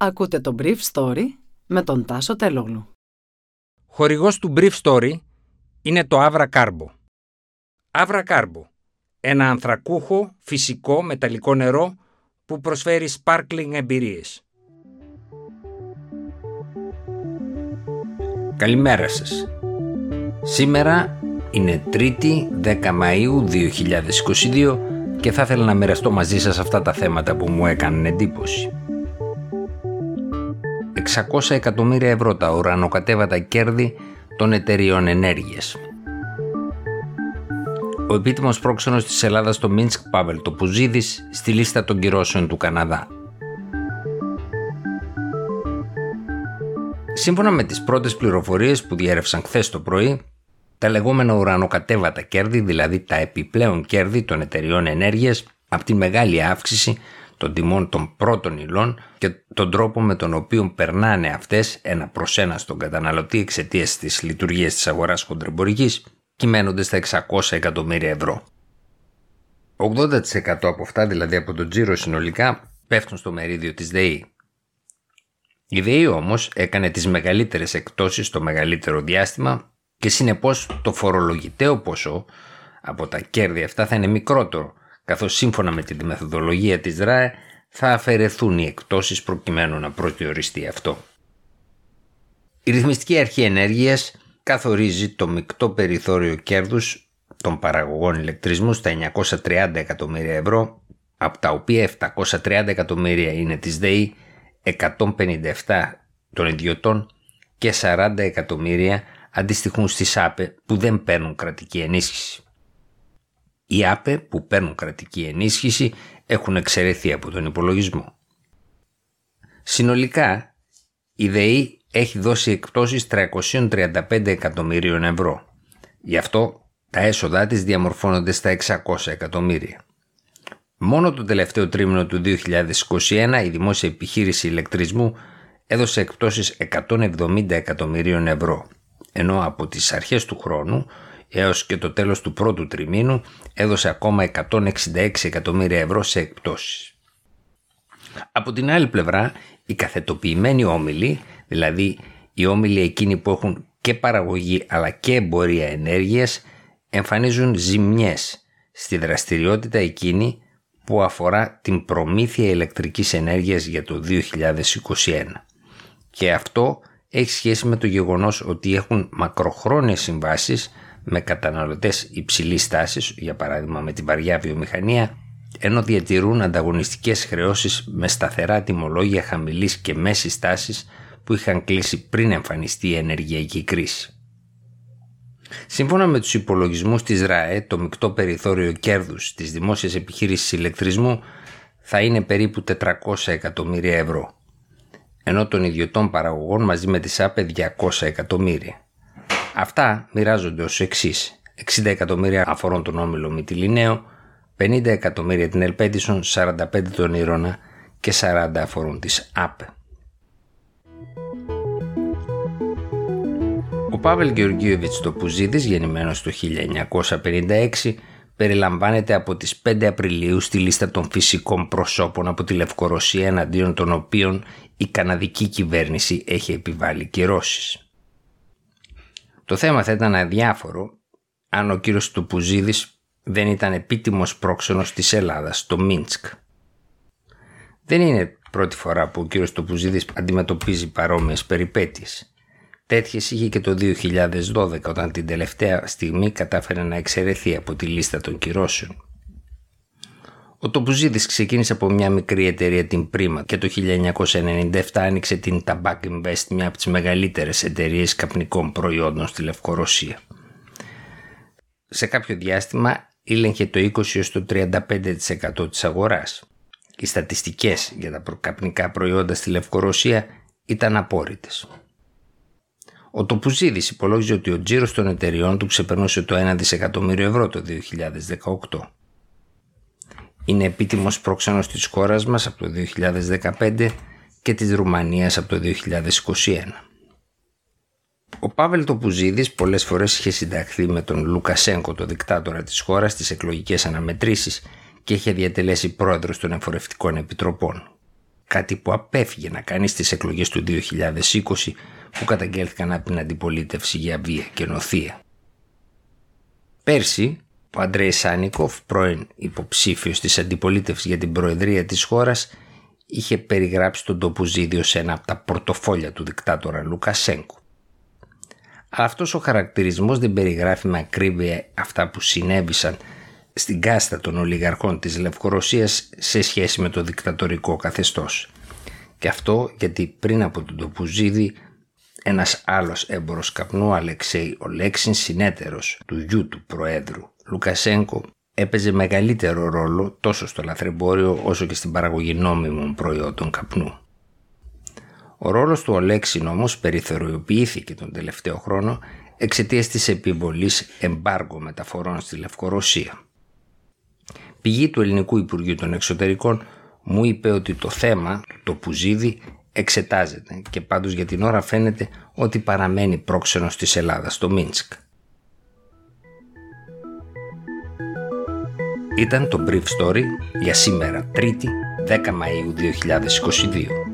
Ακούτε το Brief Story με τον Τάσο Τελόγλου. Χορηγός του Brief Story είναι το Avra Carbo. Avra Carbo, ένα ανθρακούχο, φυσικό, μεταλλικό νερό που προσφέρει sparkling εμπειρίες. Καλημέρα σας. Σήμερα είναι 3η 10 Μαΐου 2022 και θα ήθελα να μοιραστώ μαζί σας αυτά τα θέματα που μου έκαναν εντύπωση. 600 εκατομμύρια ευρώ τα ουρανοκατέβατα κέρδη των εταιριών ενέργειας. Ο επίτιμος πρόξενος της Ελλάδας στο Μίνσκ Πάβελ το Πουζίδης στη λίστα των κυρώσεων του Καναδά. Σύμφωνα με τις πρώτες πληροφορίες που διέρευσαν χθες το πρωί, τα λεγόμενα ουρανοκατέβατα κέρδη, δηλαδή τα επιπλέον κέρδη των εταιριών ενέργειας, από τη μεγάλη αύξηση των τιμών των πρώτων υλών και τον τρόπο με τον οποίο περνάνε αυτές ένα προς ένα στον καταναλωτή εξαιτίας της λειτουργίας της αγοράς χοντρεμπορικής, κυμαίνονται στα 600 εκατομμύρια ευρώ. 80% από αυτά, δηλαδή από τον τζίρο συνολικά, πέφτουν στο μερίδιο της ΔΕΗ. Η ΔΕΗ όμως έκανε τις μεγαλύτερες εκτόσεις στο μεγαλύτερο διάστημα και συνεπώς το φορολογητέο ποσό από τα κέρδη αυτά θα είναι μικρότερο καθώς σύμφωνα με τη μεθοδολογία της ΡΑΕ θα αφαιρεθούν οι εκτόσεις προκειμένου να προσδιοριστεί αυτό. Η Ρυθμιστική Αρχή Ενέργειας καθορίζει το μεικτό περιθώριο κέρδους των παραγωγών ηλεκτρισμού στα 930 εκατομμύρια ευρώ, από τα οποία 730 εκατομμύρια είναι της ΔΕΗ, 157 των ιδιωτών και 40 εκατομμύρια αντιστοιχούν στις ΑΠΕ που δεν παίρνουν κρατική ενίσχυση. Οι ΑΠΕ που παίρνουν κρατική ενίσχυση έχουν εξαιρεθεί από τον υπολογισμό. Συνολικά, η ΔΕΗ έχει δώσει εκπτώσεις 335 εκατομμύριων ευρώ. Γι' αυτό τα έσοδά της διαμορφώνονται στα 600 εκατομμύρια. Μόνο το τελευταίο τρίμηνο του 2021 η δημόσια επιχείρηση ηλεκτρισμού έδωσε εκπτώσεις 170 εκατομμυρίων ευρώ, ενώ από τις αρχές του χρόνου έως και το τέλος του πρώτου τριμήνου έδωσε ακόμα 166 εκατομμύρια ευρώ σε εκπτώσεις. Από την άλλη πλευρά, οι καθετοποιημένοι όμιλοι, δηλαδή οι όμιλοι εκείνοι που έχουν και παραγωγή αλλά και εμπορία ενέργειας, εμφανίζουν ζημιές στη δραστηριότητα εκείνη που αφορά την προμήθεια ηλεκτρικής ενέργειας για το 2021. Και αυτό έχει σχέση με το γεγονός ότι έχουν μακροχρόνιες συμβάσεις με καταναλωτές υψηλής τάσης, για παράδειγμα με την βαριά βιομηχανία, ενώ διατηρούν ανταγωνιστικές χρεώσεις με σταθερά τιμολόγια χαμηλής και μέσης τάσης που είχαν κλείσει πριν εμφανιστεί η ενεργειακή κρίση. Σύμφωνα με τους υπολογισμούς της ΡΑΕ, το μεικτό περιθώριο κέρδους της δημόσιας επιχείρησης ηλεκτρισμού θα είναι περίπου 400 εκατομμύρια ευρώ, ενώ των ιδιωτών παραγωγών μαζί με τις ΑΠΕ 200 εκατομμύρια. Αυτά μοιράζονται ως εξής. 60 εκατομμύρια αφορούν τον όμιλο Μητυλινέο, 50 εκατομμύρια την Ελπέντισον, 45 τον Ήρωνα και 40 αφορούν τις ΑΠΕ. Ο Πάβελ Γεωργίωβιτς το Πουζίδης, γεννημένος το 1956, περιλαμβάνεται από τις 5 Απριλίου στη λίστα των φυσικών προσώπων από τη Λευκορωσία εναντίον των οποίων η καναδική κυβέρνηση έχει επιβάλει κυρώσεις. Το θέμα θα ήταν αδιάφορο αν ο κύριος Τουπουζίδης δεν ήταν επίτιμος πρόξενος της Ελλάδας, το Μίνσκ. Δεν είναι πρώτη φορά που ο κύριος Τουπουζίδης αντιμετωπίζει παρόμοιες περιπέτειες. Τέτοιες είχε και το 2012 όταν την τελευταία στιγμή κατάφερε να εξαιρεθεί από τη λίστα των κυρώσεων. Ο Τοπουζίδης ξεκίνησε από μια μικρή εταιρεία την Πρίμα και το 1997 άνοιξε την Tabac Invest, μια από τις μεγαλύτερες εταιρείες καπνικών προϊόντων στη Λευκορωσία. Σε κάποιο διάστημα ήλεγχε το 20% 35% της αγοράς. Οι στατιστικές για τα καπνικά προϊόντα στη Λευκορωσία ήταν απόρριτες. Ο Τοπουζίδης υπολόγιζε ότι ο τζίρος των εταιριών του ξεπερνούσε το 1 δισεκατομμύριο ευρώ το 2018 είναι επίτιμος πρόξενος της χώρας μας από το 2015 και της Ρουμανίας από το 2021. Ο Πάβελ Τοπουζίδης πολλές φορές είχε συνταχθεί με τον Λουκασέγκο, το δικτάτορα της χώρας, στις εκλογικές αναμετρήσεις και είχε διατελέσει πρόεδρος των εφορευτικών επιτροπών. κάτι που απέφυγε να κάνει στις εκλογές του 2020 που καταγγέλθηκαν από την αντιπολίτευση για βία και νοθεία. Πέρσι, ο Αντρέη Σάνικοφ, πρώην υποψήφιος της αντιπολίτευσης για την προεδρία της χώρας, είχε περιγράψει τον Τοπουζίδιο σε ένα από τα πορτοφόλια του δικτάτορα Λουκασέγκο. αυτός ο χαρακτηρισμός δεν περιγράφει με ακρίβεια αυτά που συνέβησαν στην κάστα των ολιγαρχών της Λευκορωσίας σε σχέση με το δικτατορικό καθεστώς. Και αυτό γιατί πριν από τον Τοπουζίδη ένας άλλος έμπορος καπνού, Αλεξέη Ολέξιν, συνέτερος του γιου του Προέδρου Λουκασέγκο, έπαιζε μεγαλύτερο ρόλο τόσο στο λαθρεμπόριο όσο και στην παραγωγή νόμιμων προϊόντων καπνού. Ο ρόλος του Ολέξιν όμως περιθωριοποιήθηκε τον τελευταίο χρόνο εξαιτίας της επιβολής εμπάργου μεταφορών στη Λευκορωσία. Πηγή του Ελληνικού Υπουργείου των Εξωτερικών μου είπε ότι το θέμα, το πουζίδι, εξετάζεται και πάντως για την ώρα φαίνεται ότι παραμένει πρόξενος της Ελλάδας στο Μίνσκ. Ήταν το Brief Story για σήμερα 3η 10 Μαΐου 2022.